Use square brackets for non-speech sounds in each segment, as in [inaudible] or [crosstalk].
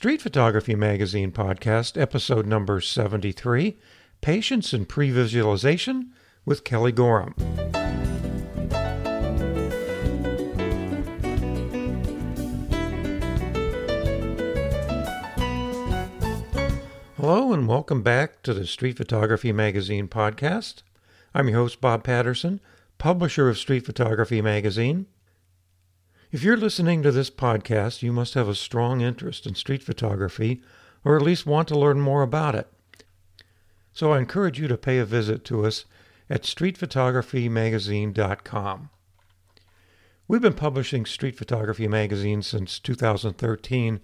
Street Photography Magazine podcast, episode number 73 Patience and Pre-Visualization with Kelly Gorham. Hello, and welcome back to the Street Photography Magazine podcast. I'm your host, Bob Patterson, publisher of Street Photography Magazine. If you're listening to this podcast, you must have a strong interest in street photography or at least want to learn more about it. So I encourage you to pay a visit to us at streetphotographymagazine.com. We've been publishing Street Photography Magazine since 2013,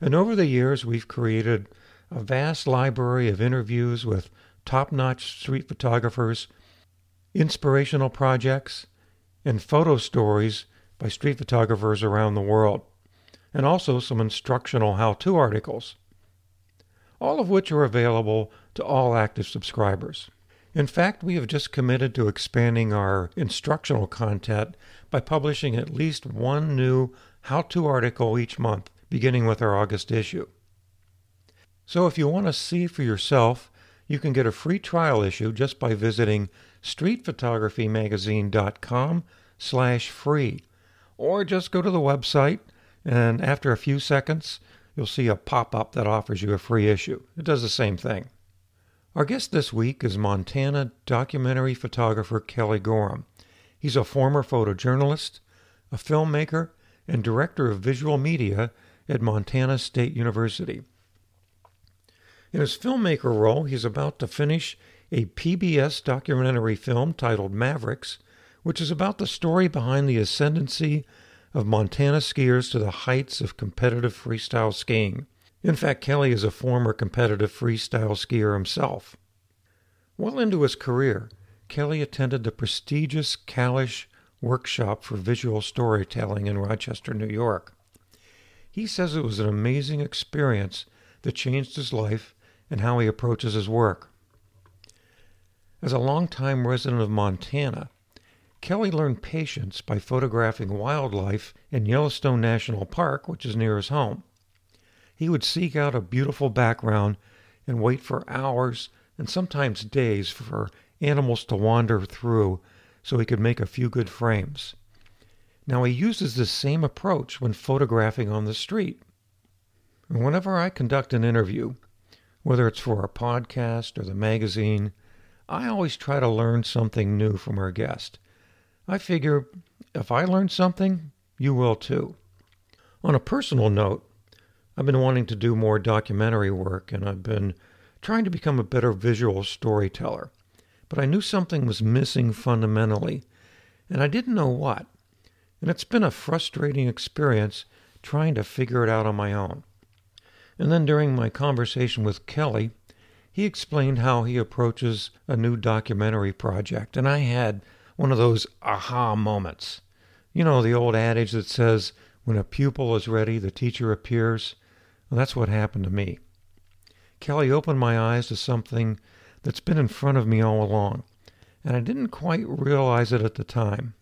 and over the years we've created a vast library of interviews with top notch street photographers, inspirational projects, and photo stories by street photographers around the world, and also some instructional how to articles, all of which are available to all active subscribers. In fact, we have just committed to expanding our instructional content by publishing at least one new how to article each month, beginning with our August issue. So if you want to see for yourself, you can get a free trial issue just by visiting streetphotographymagazine.com slash free or just go to the website and after a few seconds, you'll see a pop up that offers you a free issue. It does the same thing. Our guest this week is Montana documentary photographer Kelly Gorham. He's a former photojournalist, a filmmaker, and director of visual media at Montana State University. In his filmmaker role, he's about to finish a PBS documentary film titled Mavericks which is about the story behind the ascendancy of Montana skiers to the heights of competitive freestyle skiing. In fact, Kelly is a former competitive freestyle skier himself. Well into his career, Kelly attended the prestigious Kalish Workshop for Visual Storytelling in Rochester, New York. He says it was an amazing experience that changed his life and how he approaches his work. As a longtime resident of Montana, Kelly learned patience by photographing wildlife in Yellowstone National Park, which is near his home. He would seek out a beautiful background and wait for hours and sometimes days for animals to wander through so he could make a few good frames. Now, he uses this same approach when photographing on the street. whenever I conduct an interview, whether it's for a podcast or the magazine, I always try to learn something new from our guest I figure if I learn something, you will too. On a personal note, I've been wanting to do more documentary work and I've been trying to become a better visual storyteller. But I knew something was missing fundamentally, and I didn't know what. And it's been a frustrating experience trying to figure it out on my own. And then during my conversation with Kelly, he explained how he approaches a new documentary project, and I had one of those aha moments. You know, the old adage that says, when a pupil is ready, the teacher appears. Well, that's what happened to me. Kelly opened my eyes to something that's been in front of me all along, and I didn't quite realize it at the time.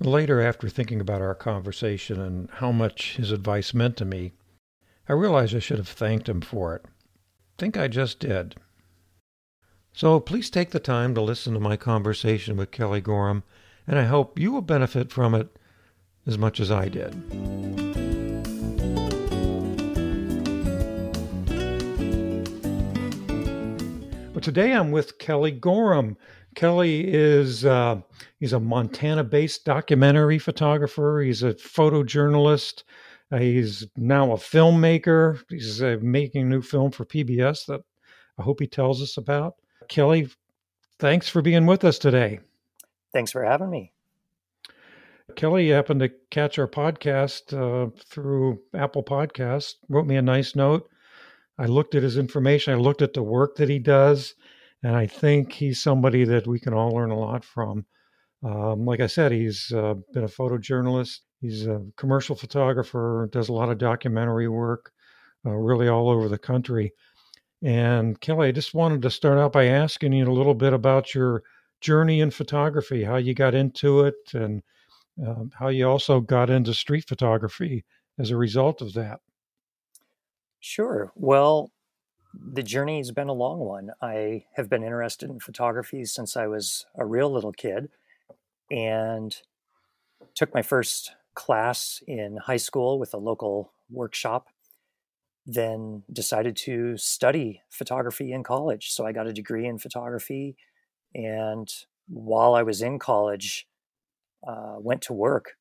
Later, after thinking about our conversation and how much his advice meant to me, I realized I should have thanked him for it. think I just did. So please take the time to listen to my conversation with Kelly Gorham, and I hope you will benefit from it as much as I did. Well, today I'm with Kelly Gorham. Kelly is uh, he's a Montana-based documentary photographer. He's a photojournalist. Uh, he's now a filmmaker. He's uh, making a new film for PBS that I hope he tells us about. Kelly, thanks for being with us today. Thanks for having me. Kelly happened to catch our podcast uh, through Apple Podcast, wrote me a nice note. I looked at his information, I looked at the work that he does, and I think he's somebody that we can all learn a lot from. Um, like I said, he's uh, been a photojournalist, he's a commercial photographer, does a lot of documentary work, uh, really all over the country. And Kelly, I just wanted to start out by asking you a little bit about your journey in photography, how you got into it, and um, how you also got into street photography as a result of that. Sure. Well, the journey has been a long one. I have been interested in photography since I was a real little kid and took my first class in high school with a local workshop. Then decided to study photography in college. So I got a degree in photography. And while I was in college, uh, went to work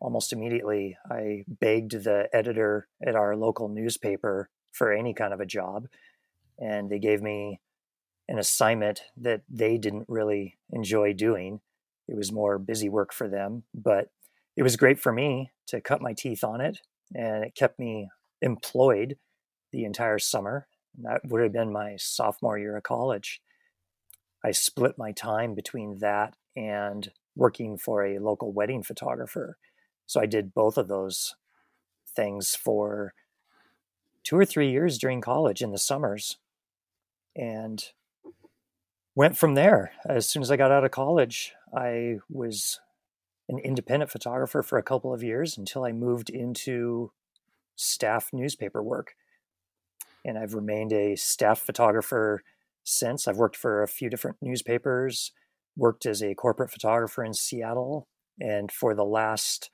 almost immediately. I begged the editor at our local newspaper for any kind of a job, and they gave me an assignment that they didn't really enjoy doing. It was more busy work for them, but it was great for me to cut my teeth on it, and it kept me employed the entire summer. That would have been my sophomore year of college. I split my time between that and working for a local wedding photographer. So I did both of those things for two or three years during college in the summers and went from there. As soon as I got out of college, I was an independent photographer for a couple of years until I moved into staff newspaper work. And I've remained a staff photographer since. I've worked for a few different newspapers, worked as a corporate photographer in Seattle, and for the last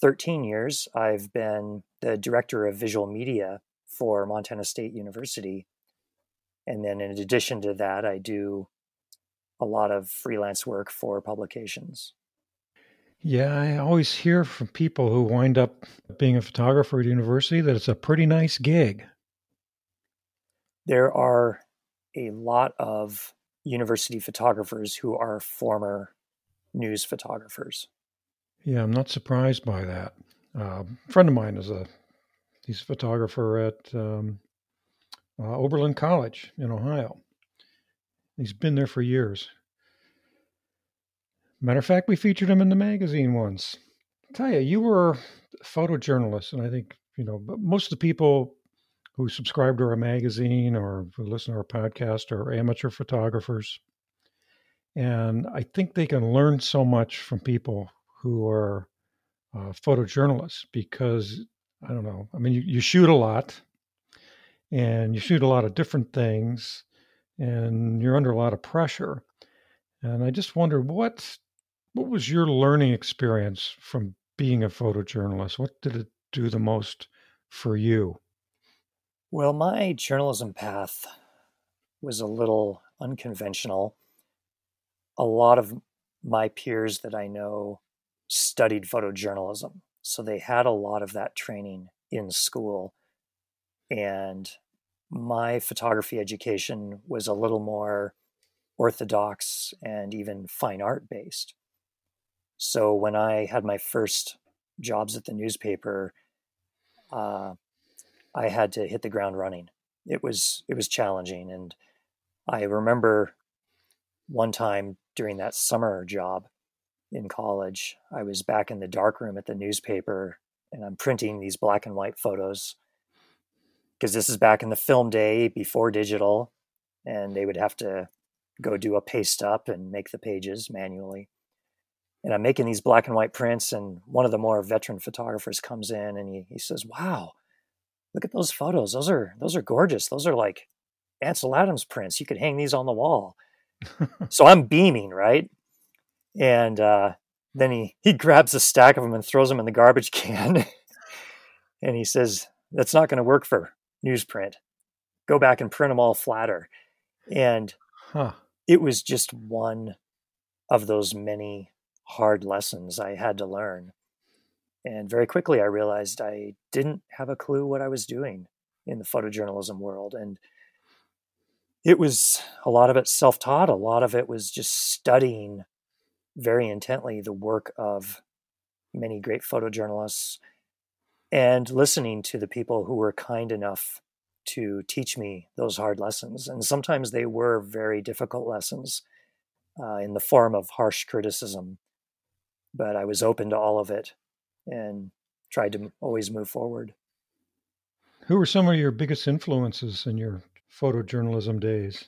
13 years, I've been the director of visual media for Montana State University. And then, in addition to that, I do a lot of freelance work for publications. Yeah, I always hear from people who wind up being a photographer at university that it's a pretty nice gig. There are a lot of university photographers who are former news photographers. Yeah, I'm not surprised by that. Uh, a friend of mine is a he's a photographer at um, uh, Oberlin College in Ohio. He's been there for years. Matter of fact, we featured him in the magazine once. Tell you, you were a photojournalist, and I think you know most of the people who subscribe to our magazine or listen to our podcast are amateur photographers. And I think they can learn so much from people who are uh, photojournalists because I don't know. I mean, you, you shoot a lot and you shoot a lot of different things and you're under a lot of pressure. And I just wonder what what was your learning experience from being a photojournalist? What did it do the most for you? Well, my journalism path was a little unconventional. A lot of my peers that I know studied photojournalism. So they had a lot of that training in school. And my photography education was a little more orthodox and even fine art based. So when I had my first jobs at the newspaper, uh, I had to hit the ground running. It was it was challenging, and I remember one time during that summer job, in college, I was back in the darkroom at the newspaper and I'm printing these black and white photos because this is back in the film day before digital, and they would have to go do a paste up and make the pages manually. And I'm making these black and white prints, and one of the more veteran photographers comes in and he, he says, Wow, look at those photos. Those are those are gorgeous. Those are like Ansel Adams prints. You could hang these on the wall. [laughs] so I'm beaming, right? and uh, then he he grabs a stack of them and throws them in the garbage [laughs] can, and he says, "That's not going to work for newsprint. Go back and print them all flatter." And huh. it was just one of those many hard lessons I had to learn. And very quickly, I realized I didn't have a clue what I was doing in the photojournalism world. And it was a lot of it self taught, a lot of it was just studying very intently the work of many great photojournalists and listening to the people who were kind enough to teach me those hard lessons. And sometimes they were very difficult lessons uh, in the form of harsh criticism. But I was open to all of it and tried to always move forward. Who were some of your biggest influences in your photojournalism days?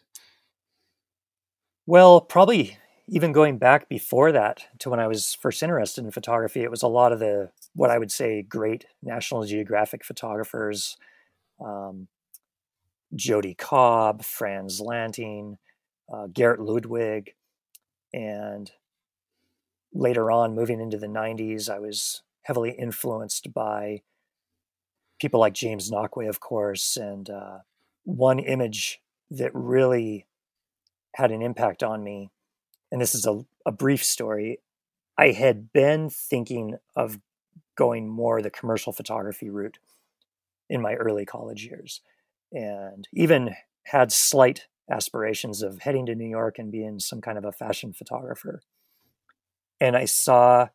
Well, probably even going back before that to when I was first interested in photography, it was a lot of the what I would say great National Geographic photographers, um, Jody Cobb, Frans Lanting, uh, Gerd Ludwig, and later on, moving into the 90s, I was heavily influenced by people like James Nachtwey, of course, and uh, one image that really had an impact on me, and this is a, a brief story. I had been thinking of going more the commercial photography route in my early college years, and even had slight aspirations of heading to New York and being some kind of a fashion photographer. And I saw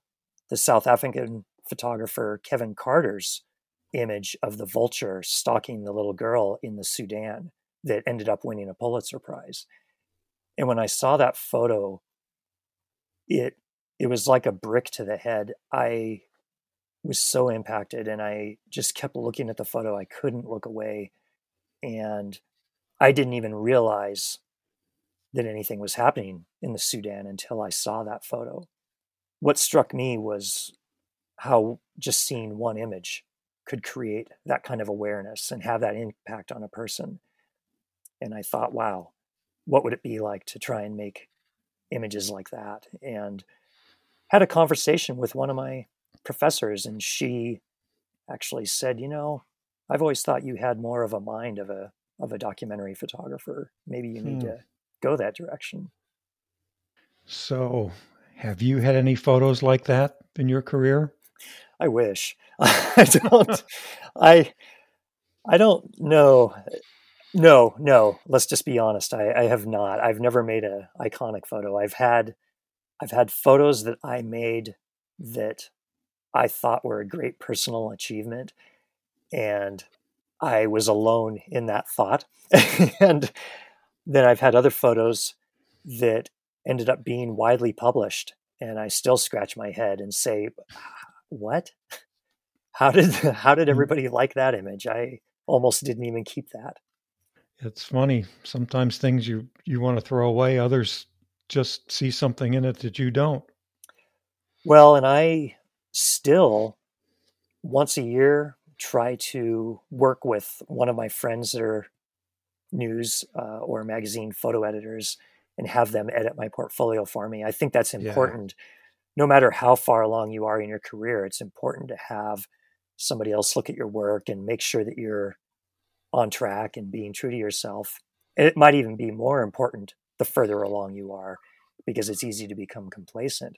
the South African photographer Kevin Carter's image of the vulture stalking the little girl in the Sudan that ended up winning a Pulitzer Prize. And when I saw that photo, it it was like a brick to the head. I was so impacted and I just kept looking at the photo. I couldn't look away. And I didn't even realize that anything was happening in the Sudan until I saw that photo. What struck me was how just seeing one image could create that kind of awareness and have that impact on a person. And I thought, wow, what would it be like to try and make images like that? And had a conversation with one of my professors, and she actually said, you know, I've always thought you had more of a mind of a of a documentary photographer. Maybe you need hmm. to go that direction. So, have you had any photos like that in your career? I wish. [laughs] I don't. I I don't know. No, no. Let's just be honest. I, I have not. I've never made a iconic photo. I've had I've had photos that I made that I thought were a great personal achievement, and I was alone in that thought. [laughs] and then I've had other photos that ended up being widely published, and I still scratch my head and say, "What? How did how did mm. everybody like that image? I almost didn't even keep that." It's funny. Sometimes things you you want to throw away, others just see something in it that you don't. Well, and I still once a year try to work with one of my friends that are news uh, or magazine photo editors and have them edit my portfolio for me. I think that's important. Yeah. No matter how far along you are in your career, it's important to have somebody else look at your work and make sure that you're on track and being true to yourself. And it might even be more important the further along you are because it's easy to become complacent.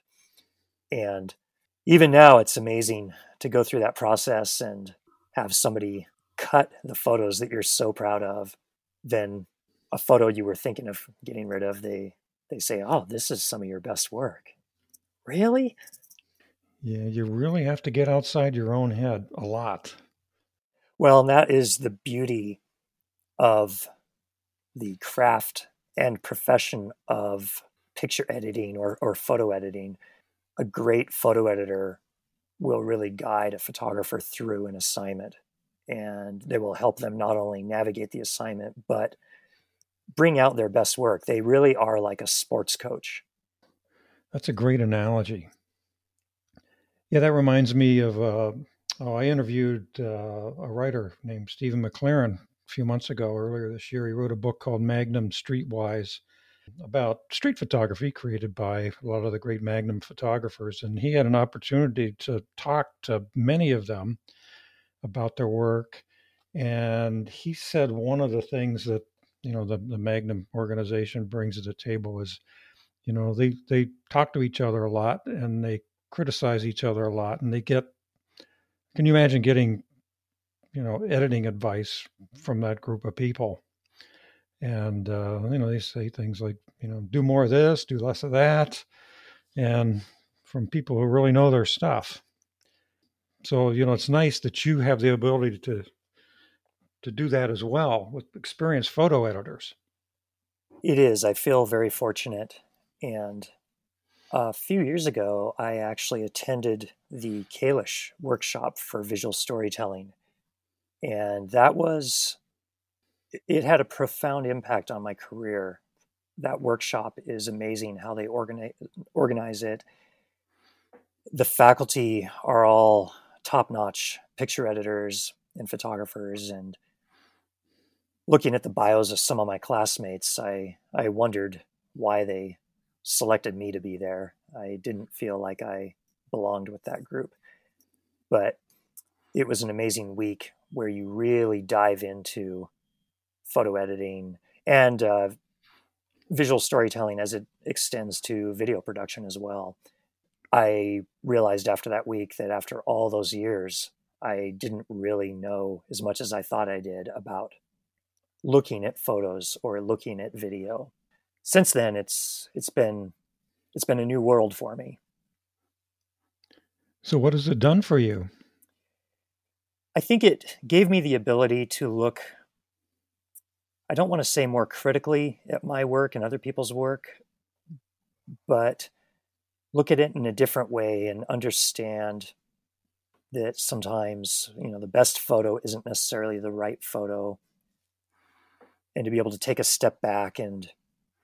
And even now, it's amazing to go through that process and have somebody cut the photos that you're so proud of, then a photo you were thinking of getting rid of, they they say, "Oh, this is some of your best work." Really? Yeah, you really have to get outside your own head a lot. Well, and that is the beauty of the craft and profession of picture editing or, or photo editing. A great photo editor will really guide a photographer through an assignment and they will help them not only navigate the assignment but bring out their best work they really are like a sports coach that's a great analogy yeah that reminds me of uh, oh, i interviewed uh, a writer named stephen mclaren a few months ago earlier this year he wrote a book called magnum streetwise about street photography created by a lot of the great Magnum photographers. And he had an opportunity to talk to many of them about their work. And he said one of the things that, you know, the, the Magnum organization brings to the table is, you know, they, they talk to each other a lot and they criticize each other a lot and they get, can you imagine getting, you know, editing advice from that group of people? and uh, you know they say things like you know do more of this do less of that and from people who really know their stuff so you know it's nice that you have the ability to to do that as well with experienced photo editors it is i feel very fortunate and a few years ago i actually attended the kalish workshop for visual storytelling and that was it had a profound impact on my career. That workshop is amazing how they organize organize it. The faculty are all top notch picture editors and photographers, and looking at the bios of some of my classmates, I, I wondered why they selected me to be there. I didn't feel like I belonged with that group. But it was an amazing week where you really dive into photo editing and uh, visual storytelling as it extends to video production as well. I realized after that week that after all those years, I didn't really know as much as I thought I did about looking at photos or looking at video. Since then, it's it's been it's been a new world for me. So, what has it done for you? I think it gave me the ability to look. I don't want to say more critically at my work and other people's work, but look at it in a different way and understand that sometimes you know the best photo isn't necessarily the right photo and to be able to take a step back and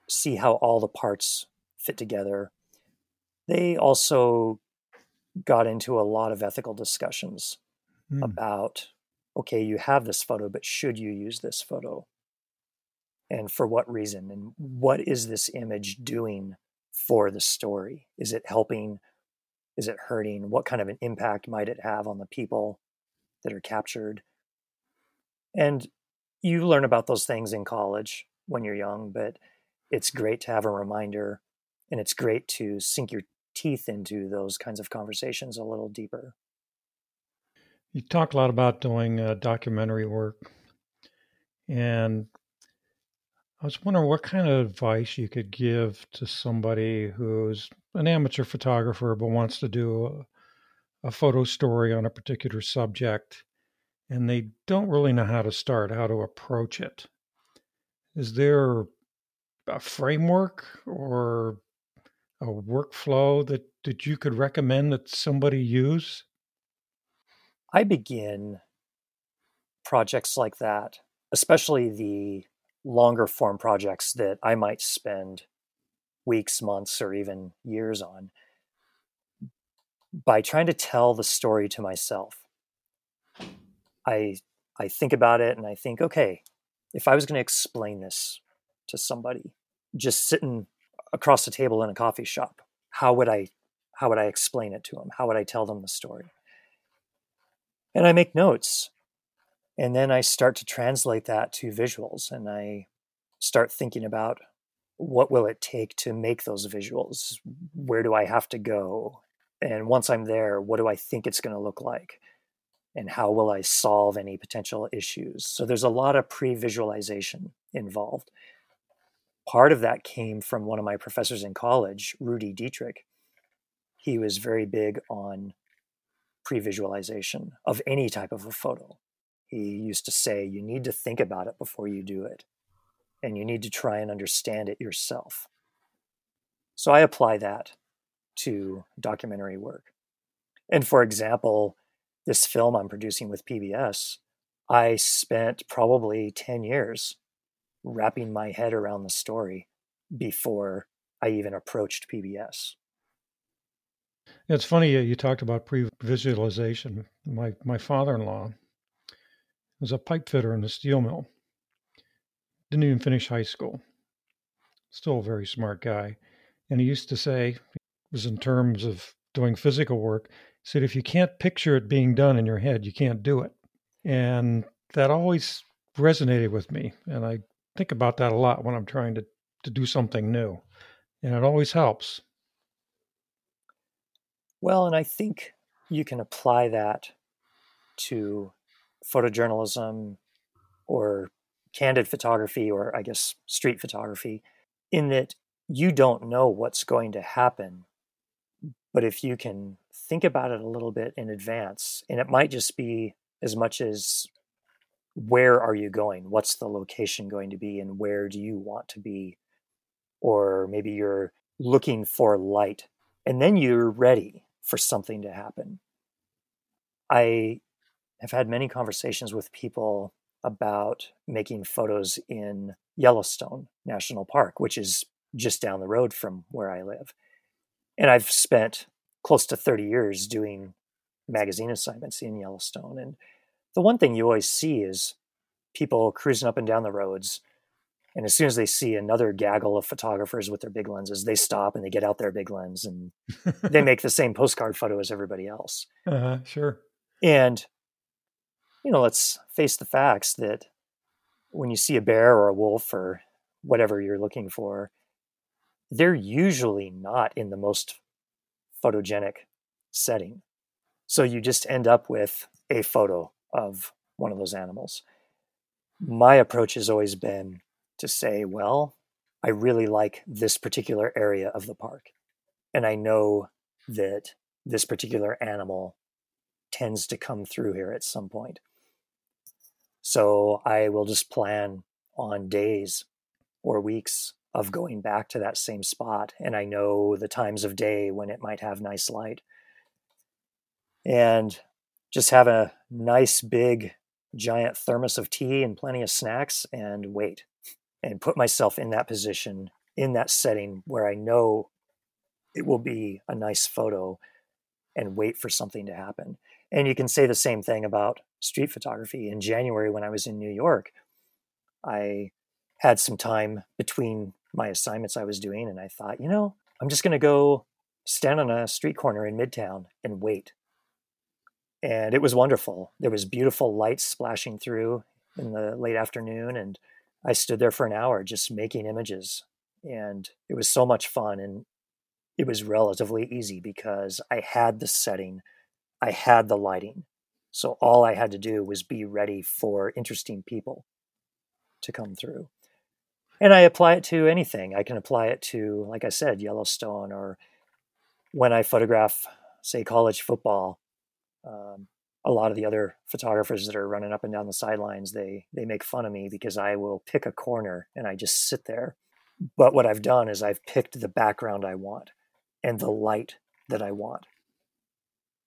see how all the parts fit together they also got into a lot of ethical discussions mm. about okay you have this photo but should you use this photo and for what reason and what is this image doing for the story? Is it helping? Is it hurting? What kind of an impact might it have on the people that are captured? And you learn about those things in college when you're young, but it's great to have a reminder and it's great to sink your teeth into those kinds of conversations a little deeper. You talk a lot about doing uh, documentary work. And I was wondering what kind of advice you could give to somebody who's an amateur photographer but wants to do a, a, photo story on a particular subject and they don't really know how to start, how to approach it. Is there a framework or a workflow that, that you could recommend that somebody use? I begin projects like that, especially the longer form projects that I might spend weeks, months, or even years on by trying to tell the story to myself. I I think about it and I think, okay, if I was going to explain this to somebody just sitting across the table in a coffee shop, how would I how would I explain it to them? How would I tell them the story? And I make notes and then I start to translate that to visuals and I start thinking about what will it take to make those visuals? Where do I have to go? And once I'm there, what do I think it's going to look like? And how will I solve any potential issues? So there's a lot of pre visualization involved. Part of that came from one of my professors in college, Rudy Dietrich. He was very big on pre visualization of any type of a photo. He used to say, you need to think about it before you do it, and you need to try and understand it yourself. So I apply that to documentary work. And for example, this film I'm producing with PBS, I spent probably 10 years wrapping my head around the story before I even approached PBS. It's funny you talked about pre-visualization. My my father-in-law was a pipe fitter in a steel mill. Didn't even finish high school. Still a very smart guy. And he used to say, it was in terms of doing physical work, said, if you can't picture it being done in your head, you can't do it. And that always resonated with me. And I think about that a lot when I'm trying to, to do something new. And it always helps. Well, and I think you can apply that to photojournalism or candid photography, or I guess street photography, in that you don't know what's going to happen. But if you can think about it a little bit in advance, and it might just be as much as where are you going? What's the location going to be? And where do you want to be? Or maybe you're looking for light and then you're ready for something to happen. I have had many conversations with people about making photos in Yellowstone National Park, which is just down the road from where I live. And I've spent close to 30 years doing magazine assignments in Yellowstone. And the one thing you always see is people cruising up and down the roads. And as soon as they see another gaggle of photographers with their big lenses, they stop and they get out their big lens and [laughs] they make the same postcard photo as everybody else. Uh-huh, sure. And, you know, let's face the facts that when you see a bear or a wolf or whatever you're looking for, they're usually not in the most photogenic setting. So you just end up with a photo of one of those animals. My approach has always been to say, well, I really like this particular area of the park. And I know that this particular animal tends to come through here at some point. So I will just plan on days or weeks of going back to that same spot. And I know the times of day when it might have nice light. And just have a nice big giant thermos of tea and plenty of snacks and wait and put myself in that position, in that setting where I know it will be a nice photo and wait for something to happen. And you can say the same thing about street photography. In January, when I was in New York, I had some time between my assignments I was doing, and I thought, you know, I'm just going to go stand on a street corner in Midtown and wait. And it was wonderful. There was beautiful lights splashing through in the late afternoon, and I stood there for an hour just making images. And it was so much fun. And it was relatively easy because I had the setting, I had the lighting. So all I had to do was be ready for interesting people to come through. And I apply it to anything. I can apply it to, like I said, Yellowstone, or when I photograph, say, college football. Um, a lot of the other photographers that are running up and down the sidelines they they make fun of me because I will pick a corner and I just sit there. But what I've done is I've picked the background I want and the light that I want.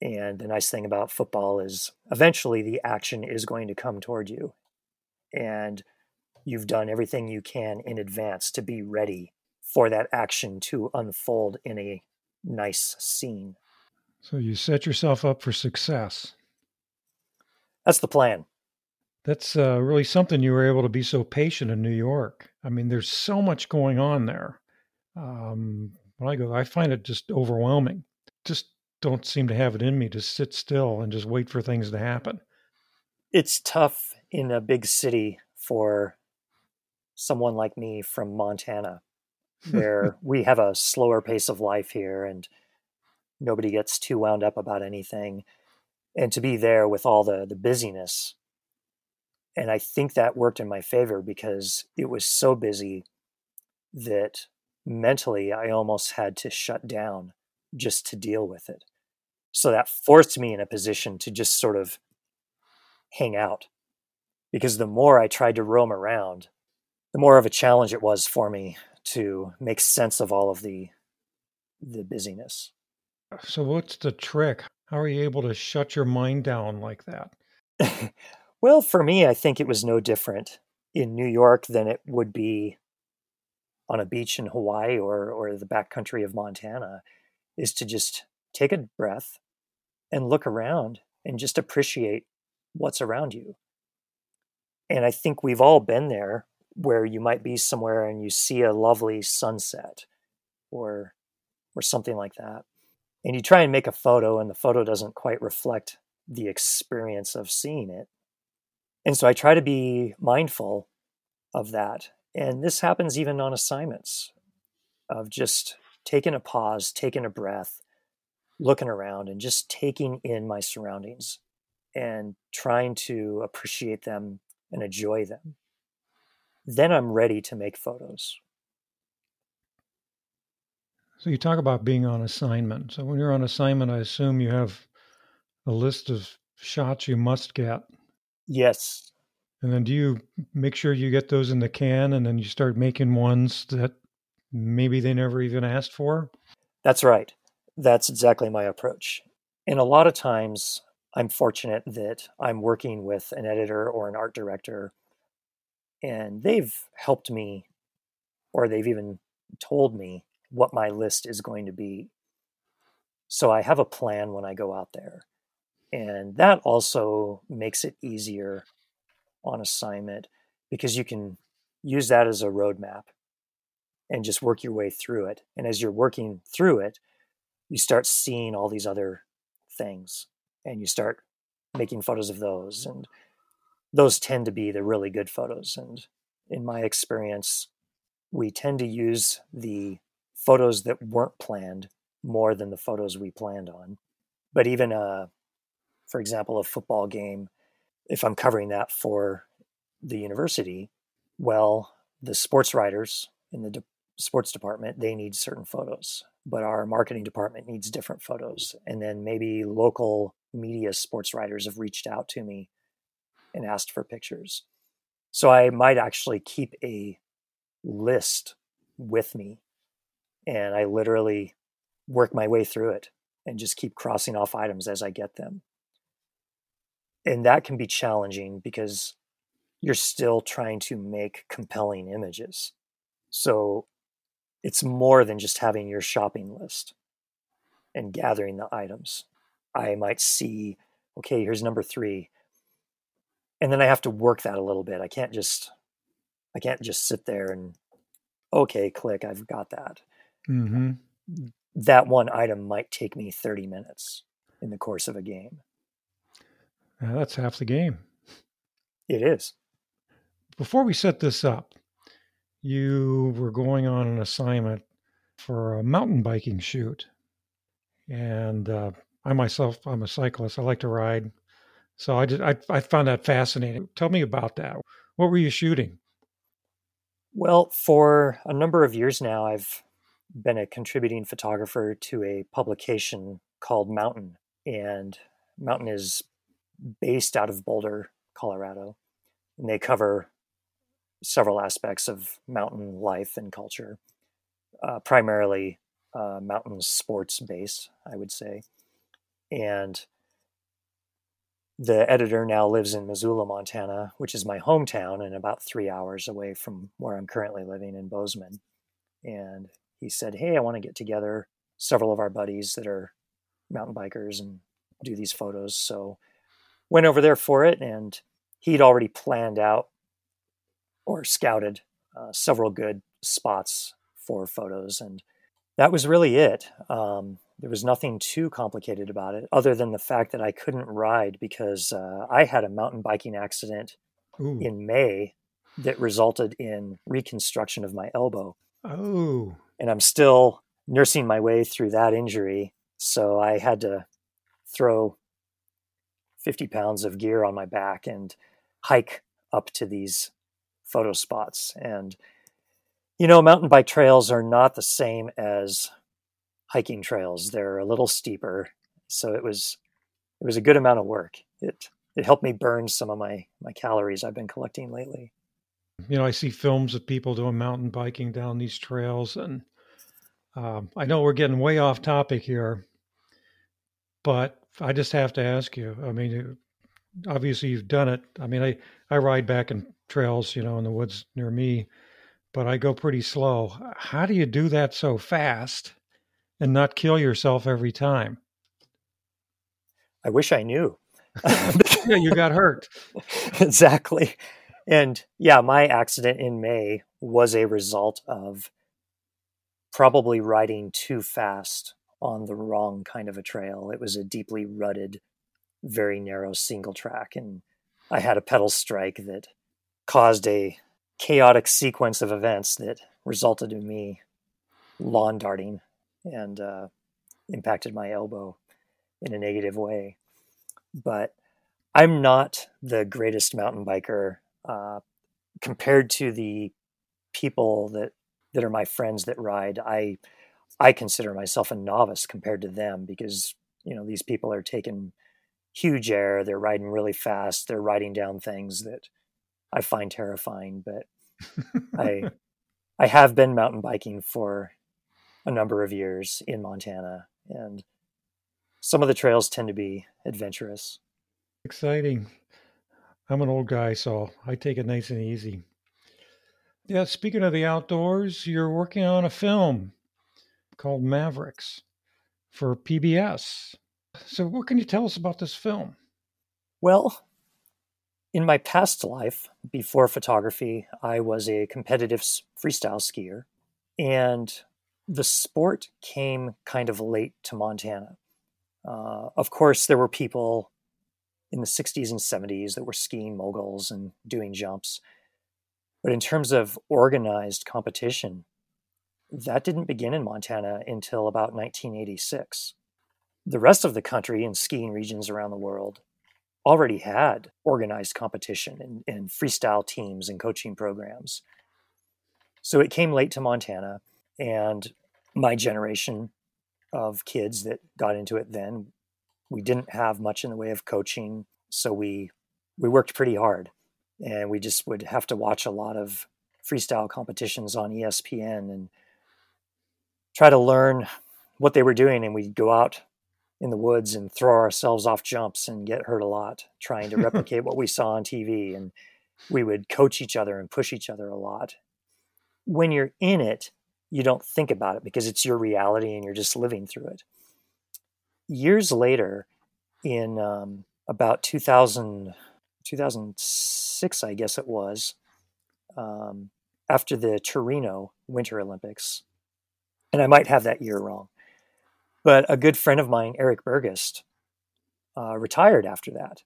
And the nice thing about football is eventually the action is going to come toward you. And you've done everything you can in advance to be ready for that action to unfold in a nice scene. So you set yourself up for success that's the plan. That's uh, really something you were able to be so patient in New York. I mean, there's so much going on there. Um, when I go, I find it just overwhelming. Just don't seem to have it in me to sit still and just wait for things to happen. It's tough in a big city for someone like me from Montana, where [laughs] we have a slower pace of life here and nobody gets too wound up about anything. And to be there with all the the busyness and i think that worked in my favor because it was so busy that mentally i almost had to shut down just to deal with it. So that forced me in a position to just sort of hang out because the more i tried to roam around the more of a challenge it was for me to make sense of all of the the busyness so what's the trick how are you able to shut your mind down like that? [laughs] well, for me, I think it was no different in New York than it would be on a beach in Hawaii or or the backcountry of Montana is to just take a breath and look around and just appreciate what's around you. And I think we've all been there where you might be somewhere and you see a lovely sunset or or something like that and you try and make a photo and the photo doesn't quite reflect the experience of seeing it. And so i try to be mindful of that and this happens even on assignments of just taking a pause taking a breath looking around and just taking in my surroundings and trying to appreciate them and enjoy them then i'm ready to make photos so you talk about being on assignment. So when you're on assignment, I assume you have a list of shots you must get. Yes. And then do you make sure you get those in the can and then you start making ones that maybe they never even asked for? That's right. That's exactly my approach. And a lot of times I'm fortunate that I'm working with an editor or an art director and they've helped me or they've even told me what my list is going to be. So I have a plan when I go out there. And that also makes it easier on assignment because you can use that as a roadmap and just work your way through it. And as you're working through it, you start seeing all these other things and you start making photos of those. And those tend to be the really good photos. And in my experience, we tend to use the photos that weren't planned more than the photos we planned on. But even, a, uh, for example, a football game, if I'm covering that for the university, well, the sports writers in the de- sports department, they need certain photos, but our marketing department needs different photos. And then maybe local media sports writers have reached out to me and asked for pictures. So I might actually keep a list with me and I literally work my way through it and just keep crossing off items as I get them. And that can be challenging because you're still trying to make compelling images. So it's more than just having your shopping list and gathering the items. I might see, okay, here's number three. And then I have to work that a little bit. I can't just I can't just sit there and okay, click, I've got that. Mm-hmm. That one item might take me 30 minutes in the course of a game. Yeah, that's half the game. It is. Before we set this up, you were going on an assignment for a mountain biking shoot. And uh, I myself, I'm a cyclist. I like to ride. So I just I, I found that fascinating. Tell me about that. What were you shooting? Well, for a number of years now, I've been a contributing photographer to a publication called Mountain. And Mountain is based out of Boulder, Colorado. And they cover several aspects of mountain life and culture, uh, primarily uh, mountain sports based, I would say. And the editor now lives in Missoula, Montana, which is my hometown and about three hours away from where I'm currently living in Bozeman. And he said, Hey, I want to get together several of our buddies that are mountain bikers and do these photos. So went over there for it and he'd already planned out or scouted uh, several good spots for photos. And that was really it. Um, there was nothing too complicated about it other than the fact that I couldn't ride because uh, I had a mountain biking accident Ooh. in May that resulted in reconstruction of my elbow. Oh and I'm still nursing my way through that injury. So I had to throw 50 pounds of gear on my back and hike up to these photo spots. And, you know, mountain bike trails are not the same as hiking trails. They're a little steeper. So it was, it was a good amount of work. It, it helped me burn some of my, my calories I've been collecting lately. You know, I see films of people doing mountain biking down these trails, and um, I know we're getting way off topic here, but I just have to ask you. I mean, obviously you've done it. I mean, I I ride back in trails, you know, in the woods near me, but I go pretty slow. How do you do that so fast and not kill yourself every time? I wish I knew. [laughs] yeah, you got hurt. [laughs] exactly. And yeah, my accident in May was a result of probably riding too fast on the wrong kind of a trail. It was a deeply rutted, very narrow single track. And I had a pedal strike that caused a chaotic sequence of events that resulted in me lawn darting and uh, impacted my elbow in a negative way. But I'm not the greatest mountain biker uh, compared to the people that that are my friends that ride. I I consider myself a novice compared to them because you know these people are taking huge air. They're riding really fast. They're riding down things that I find terrifying. But [laughs] I I have been mountain biking for a number of years in Montana, and some of the trails tend to be adventurous. Exciting. I'm an old guy, so I take it nice and easy. Yeah, speaking of the outdoors, you're working on a film called Mavericks for PBS. So, what can you tell us about this film? Well, in my past life, before photography, I was a competitive freestyle skier, and the sport came kind of late to Montana. Uh, of course, there were people in the 60s and 70s that were skiing moguls and doing jumps. But in terms of organized competition, that didn't begin in Montana until about 1986. The rest of the country and skiing regions around the world already had organized competition and, and freestyle teams and coaching programs. So it came late to Montana, and my generation of kids that got into it then, we didn't have much in the way of coaching, so we we worked pretty hard, and we just would have to watch a lot of freestyle competitions on ESPN and try to learn what they were doing, and we'd go out in the woods and throw ourselves off jumps and get hurt a lot trying to [laughs] replicate what we saw on TV. And we would coach each other and push each other a lot. When you're in it, you don't think about it because it's your reality and you're just living through it. Years later, in um, about 2000, 2006, I guess it was, um, after the Torino Winter Olympics, and I might have that year wrong, but a good friend of mine, Eric Bergoust, uh, retired after that.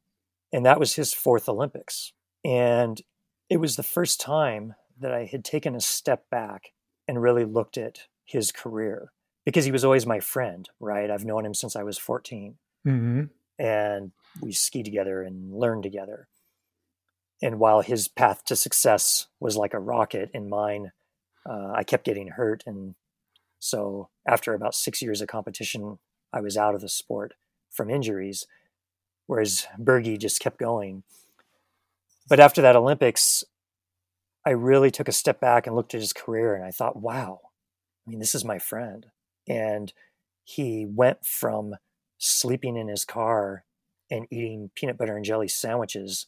And that was his fourth Olympics. And it was the first time that I had taken a step back and really looked at his career because he was always my friend, right? I've known him since I was 14. Mm-hmm. And we ski together and learn together. And while his path to success was like a rocket, in mine, uh, I kept getting hurt and so after about six years of competition, I was out of the sport from injuries, whereas Bergie just kept going. But after that Olympics, I really took a step back and looked at his career and I thought, wow, I mean, this is my friend. And he went from sleeping in his car and eating peanut butter and jelly sandwiches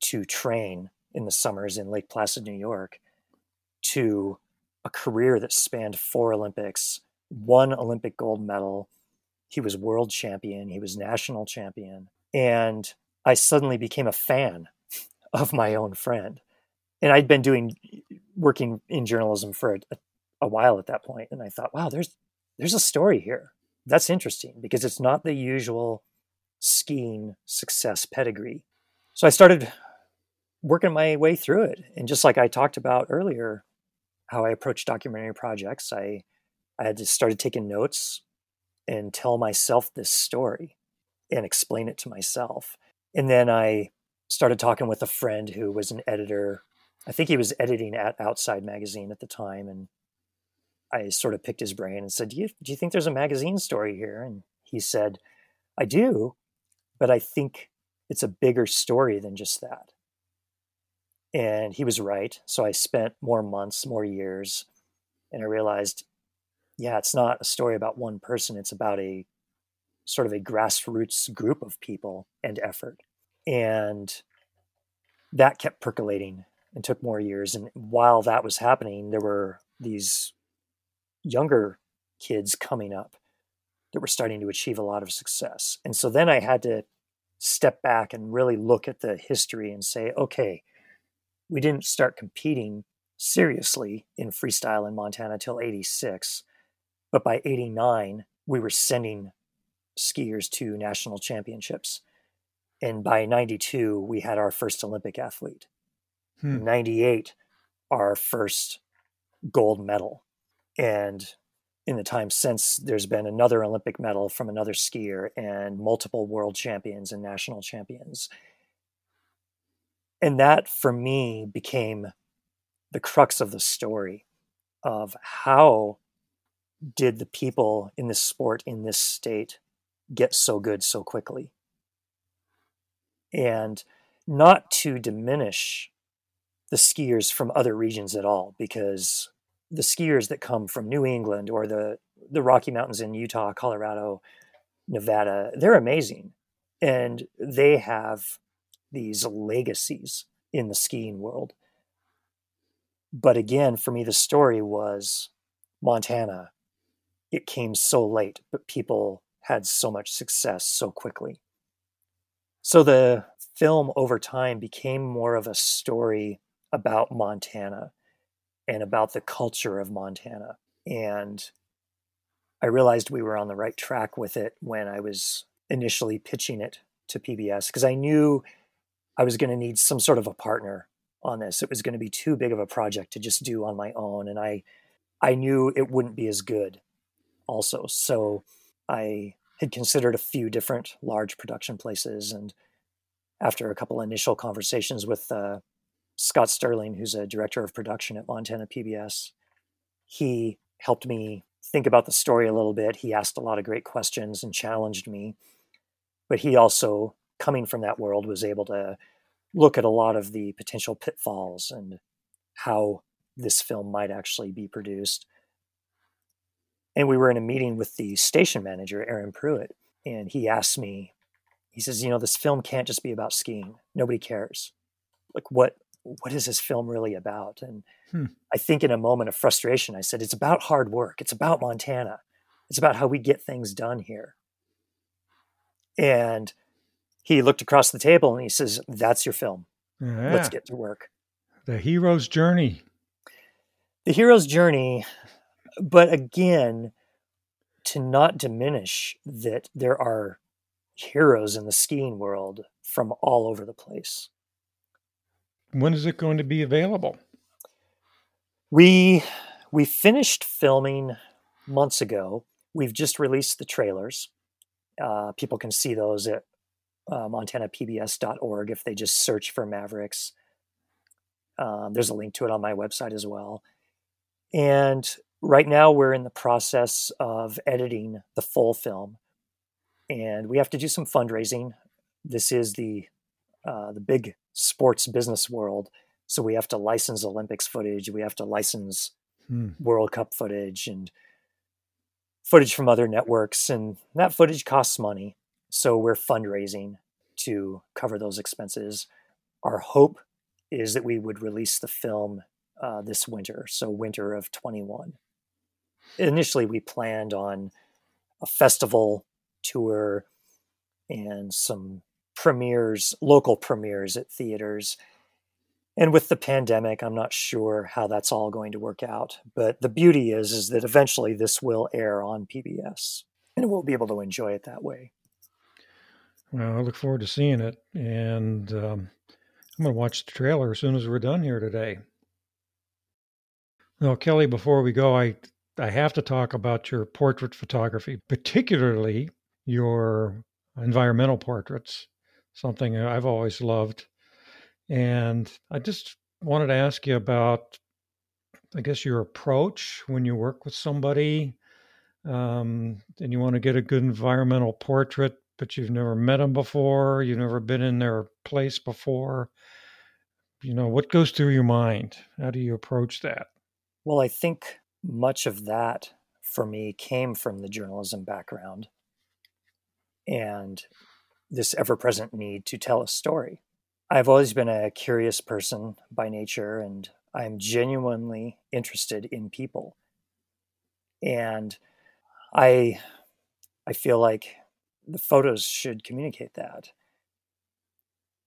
to train in the summers in Lake Placid, New York, to a career that spanned four Olympics, one Olympic gold medal. He was world champion, he was national champion. And I suddenly became a fan [laughs] of my own friend. And I'd been doing working in journalism for a, a while at that point, and I thought, wow, there's there's a story here. That's interesting because it's not the usual skiing success pedigree. So I started working my way through it. And just like I talked about earlier, how I approach documentary projects. I I had just started taking notes and tell myself this story and explain it to myself. And then I started talking with a friend who was an editor. I think he was editing at Outside Magazine at the time, and I sort of picked his brain and said, "Do you do you think there's a magazine story here?" And he said, "I do, but I think it's a bigger story than just that." And he was right. So I spent more months, more years, and I realized, yeah, it's not a story about one person. It's about a sort of a grassroots group of people and effort. And that kept percolating and took more years. And while that was happening, there were these younger kids coming up that were starting to achieve a lot of success. And so then I had to step back and really look at the history and say, okay, we didn't start competing seriously in freestyle in Montana till 86. But by 89, we were sending skiers to national championships. And by 92, we had our first Olympic athlete. Hmm. 98, our first gold medal. And in the time since, there's been another Olympic medal from another skier and multiple world champions and national champions and that for me became the crux of the story of how did the people in this sport in this state get so good so quickly and not to diminish the skiers from other regions at all because the skiers that come from New England or the the Rocky Mountains in Utah, Colorado, Nevada, they're amazing and they have these legacies in the skiing world. But again, for me, the story was Montana. It came so late, but people had so much success so quickly. So the film over time became more of a story about Montana and about the culture of Montana. And I realized we were on the right track with it when I was initially pitching it to PBS because I knew I was going to need some sort of a partner on this. It was going to be too big of a project to just do on my own and I I knew it wouldn't be as good also. So I had considered a few different large production places and after a couple initial conversations with uh, Scott Sterling, who's a director of production at Montana PBS, he helped me think about the story a little bit. He asked a lot of great questions and challenged me. But he also, coming from that world, was able to look at a lot of the potential pitfalls and how this film might actually be produced. And we were in a meeting with the station manager, Aaron Pruitt, and he asked me, he says, you know, this film can't just be about skiing. Nobody cares. Like what what is this film really about? And hmm. I think in a moment of frustration, I said, it's about hard work. It's about Montana. It's about how we get things done here. And he looked across the table and he says, That's your film. Yeah. Let's get to work. The hero's journey. The hero's journey. But again, to not diminish that there are heroes in the skiing world from all over the place. When is it going to be available? We we finished filming months ago. We've just released the trailers. Uh, people can see those at uh, montanapbs.org if they just search for Mavericks. Um, there's a link to it on my website as well. And right now, we're in the process of editing the full film and we have to do some fundraising. This is the uh, the big sports business world, so we have to license Olympics footage. We have to license hmm. World Cup footage and footage from other networks, and that footage costs money. So we're fundraising to cover those expenses. Our hope is that we would release the film uh, this winter, so winter of 21. Initially, we planned on a festival tour and some premieres, local premieres at theaters. And with the pandemic, I'm not sure how that's all going to work out. But the beauty is, is that eventually this will air on PBS, and we'll be able to enjoy it that way. Well, I look forward to seeing it, and um, I'm going to watch the trailer as soon as we're done here today. Now, Kelly, before we go, I I have to talk about your portrait photography, particularly your environmental portraits, something I've always loved. And I just wanted to ask you about, I guess, your approach when you work with somebody um, and you want to get a good environmental portrait, but you've never met them before, you've never been in their place before. You know, what goes through your mind? How do you approach that? Well, I think much of that for me came from the journalism background and this ever present need to tell a story. I've always been a curious person by nature, and I'm genuinely interested in people. And I, I feel like the photos should communicate that.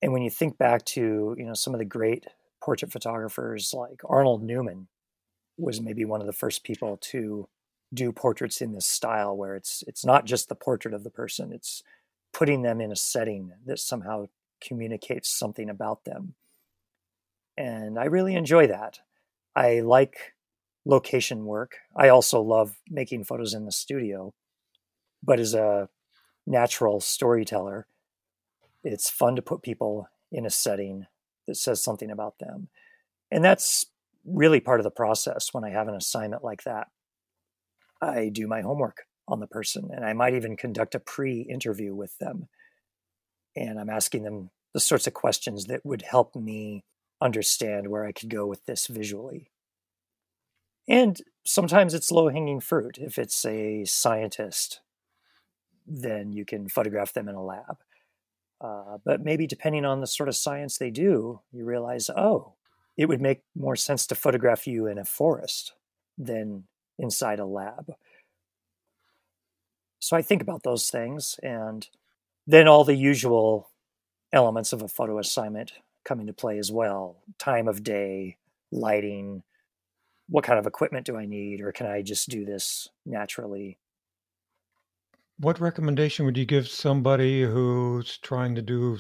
And when you think back to you know some of the great portrait photographers like Arnold Newman was maybe one of the first people to do portraits in this style where it's it's not just the portrait of the person it's putting them in a setting that somehow communicates something about them. And i really enjoy that. I like location work. I also love making photos in the studio. But as a natural storyteller it's fun to put people in a setting that says something about them. And that's really part of the process when i have an assignment like that. I do my homework on the person and I might even conduct a pre interview with them. And I'm asking them the sorts of questions that would help me understand where I could go with this visually. And sometimes it's low hanging fruit. If it's a scientist, then you can photograph them in a lab. Uh, but maybe depending on the sort of science they do, you realize, oh, it would make more sense to photograph you in a forest than inside a lab. So I think about those things and then all the usual elements of a photo assignment come into play as well time of day, lighting, what kind of equipment do I need, or can I just do this naturally? What recommendation would you give somebody who's trying to do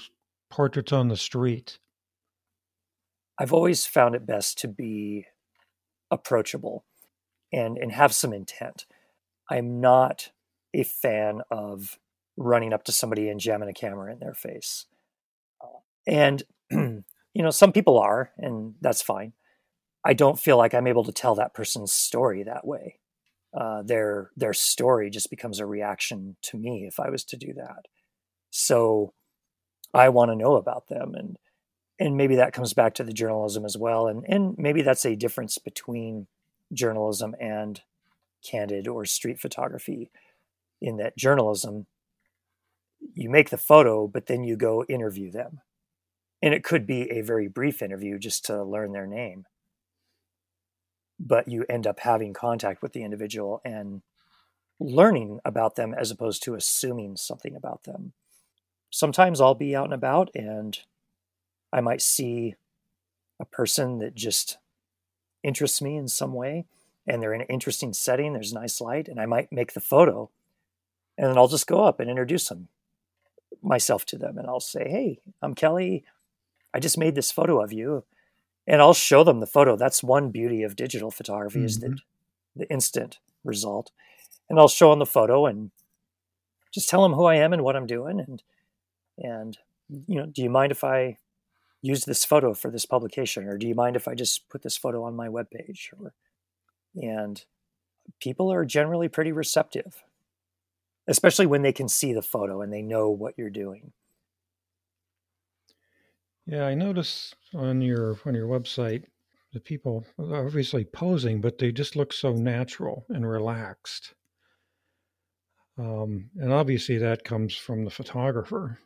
portraits on the street? I've always found it best to be approachable and, and have some intent. I'm not a fan of running up to somebody and jamming a camera in their face. Uh, and, [clears throat] you know, some people are, and that's fine. I don't feel like I'm able to tell that person's story that way. Uh, their their story just becomes a reaction to me if I was to do that. So I want to know about them, and and maybe that comes back to the journalism as well, and and maybe that's a difference between journalism and candid or street photography. In that journalism, you make the photo, but then you go interview them, and it could be a very brief interview just to learn their name but you end up having contact with the individual and learning about them as opposed to assuming something about them. Sometimes I'll be out and about and I might see a person that just interests me in some way and they're in an interesting setting, there's nice light, and I might make the photo and then I'll just go up and introduce them myself to them and I'll say, Hey, I'm Kelly. I just made this photo of you and I'll show them the photo. That's one beauty of digital photography mm-hmm. is the the instant result. And I'll show them the photo and just tell them who I am and what I'm doing and and you know, do you mind if I use this photo for this publication or do you mind if I just put this photo on my webpage or and people are generally pretty receptive especially when they can see the photo and they know what you're doing. Yeah, I notice on your on your website the people are obviously posing, but they just look so natural and relaxed. Um, and obviously that comes from the photographer.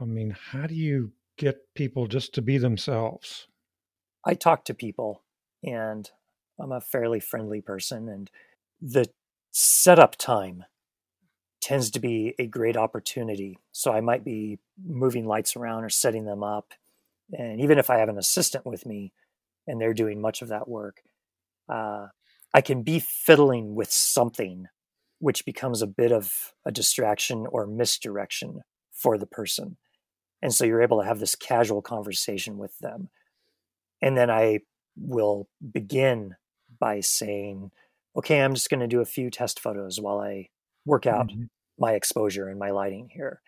I mean, how do you get people just to be themselves? I talk to people, and I'm a fairly friendly person, and the setup time tends to be a great opportunity. So I might be moving lights around or setting them up. And even if I have an assistant with me and they're doing much of that work, uh, I can be fiddling with something which becomes a bit of a distraction or misdirection for the person. And so you're able to have this casual conversation with them. And then I will begin by saying, okay, I'm just going to do a few test photos while I work out mm-hmm my exposure and my lighting here.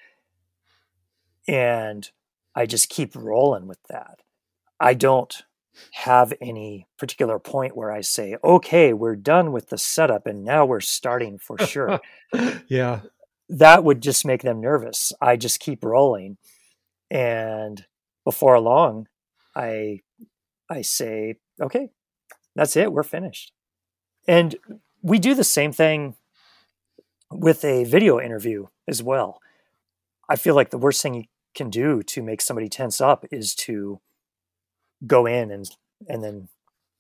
And I just keep rolling with that. I don't have any particular point where I say, okay, we're done with the setup and now we're starting for [laughs] sure. yeah. That would just make them nervous. I just keep rolling. And before long, I I say, okay, that's it, we're finished. And we do the same thing with a video interview as well. I feel like the worst thing you can do to make somebody tense up is to go in and and then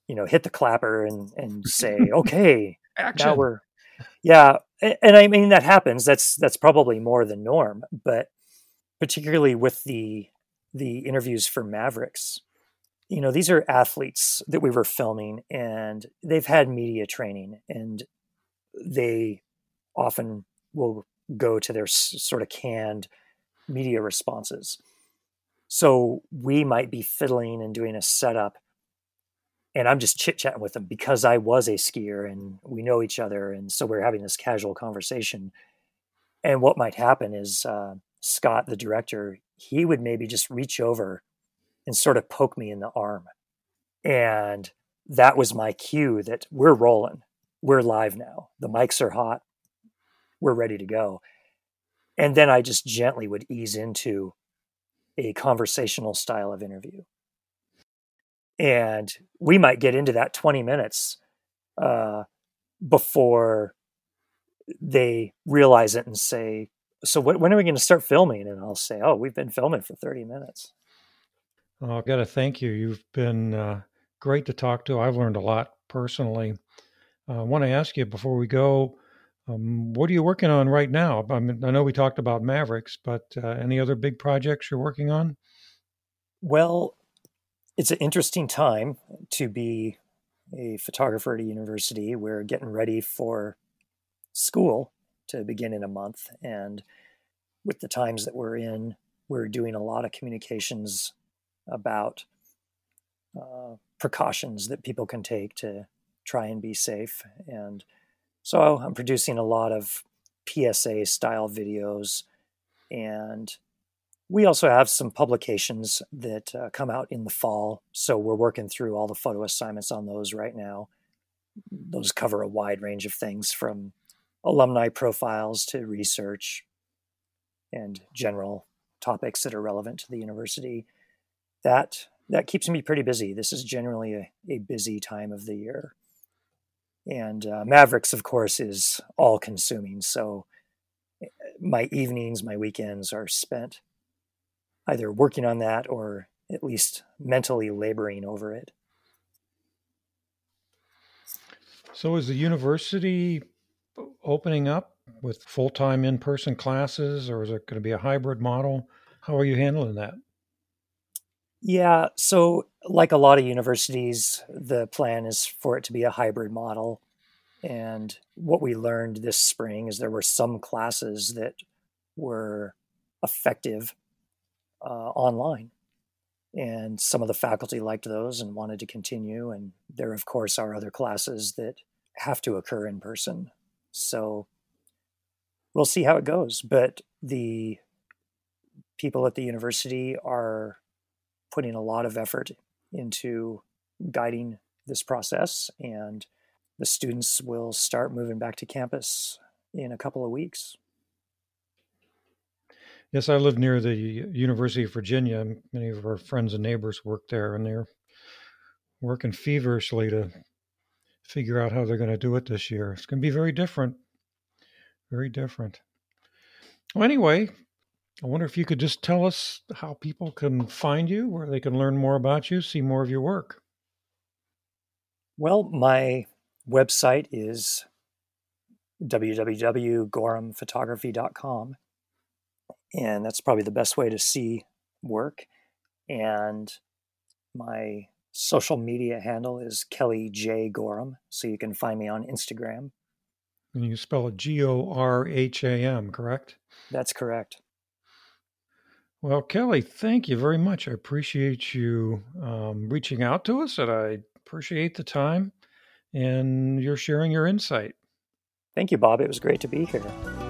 you know hit the clapper and and say [laughs] okay Action. now we're yeah and i mean that happens that's that's probably more the norm but particularly with the the interviews for mavericks you know these are athletes that we were filming and they've had media training and they often will go to their sort of canned media responses. So we might be fiddling and doing a setup, and I'm just chit chatting with them because I was a skier and we know each other, and so we're having this casual conversation. And what might happen is uh, Scott, the director, he would maybe just reach over and sort of poke me in the arm, and that was my cue that we're rolling, we're live now. The mics are hot we're ready to go. And then I just gently would ease into a conversational style of interview. And we might get into that 20 minutes uh, before they realize it and say, So, when are we going to start filming? And I'll say, Oh, we've been filming for 30 minutes. Oh, I've got to thank you. You've been uh, great to talk to. I've learned a lot personally. Uh, I want to ask you before we go Um, what are you working on right now? I, mean, I know we talked about Mavericks, but uh, any other big projects you're working on? Well, it's an interesting time to be a photographer at a university. We're getting ready for school to begin in a month. And with the times that we're in, we're doing a lot of communications about uh, precautions that people can take to try and be safe. And so I'm producing a lot of PSA style videos. And we also have some publications that uh, come out in the fall. So we're working through all the photo assignments on those right now. Those cover a wide range of things from alumni profiles to research and general topics that are relevant to the university. That that keeps me pretty busy. This is generally a, a busy time of the year. And uh, Mavericks, of course, is all consuming. So eh, my evenings, my weekends are spent either working on that or at least mentally laboring over it. So is the university opening up with full time in person classes, or is it going to be a hybrid model? How are you handling that? Yeah, so like a lot of universities, the plan is for it to be a hybrid model. And what we learned this spring is there were some classes that were effective uh, online. And some of the faculty liked those and wanted to continue. And there, of course, are other classes that have to occur in person. So we'll see how it goes. But the people at the university are putting a lot of effort into guiding this process, and the students will start moving back to campus in a couple of weeks. Yes, I live near the University of Virginia. Many of our friends and neighbors work there, and they're working feverishly to figure out how they're going to do it this year. It's going to be very different. Very different. Well, anyway, I wonder if you could just tell us how people can find you, where they can learn more about you, see more of your work. Well, my website is www.gorhamphotography.com. And that's probably the best way to see work. And my social media handle is Kelly J. Gorham. So you can find me on Instagram. And you spell it G O R H A M, correct? That's correct. Well, Kelly, thank you very much. I appreciate you um, reaching out to us, and I appreciate the time and you're sharing your insight. Thank you, Bob. It was great to be here.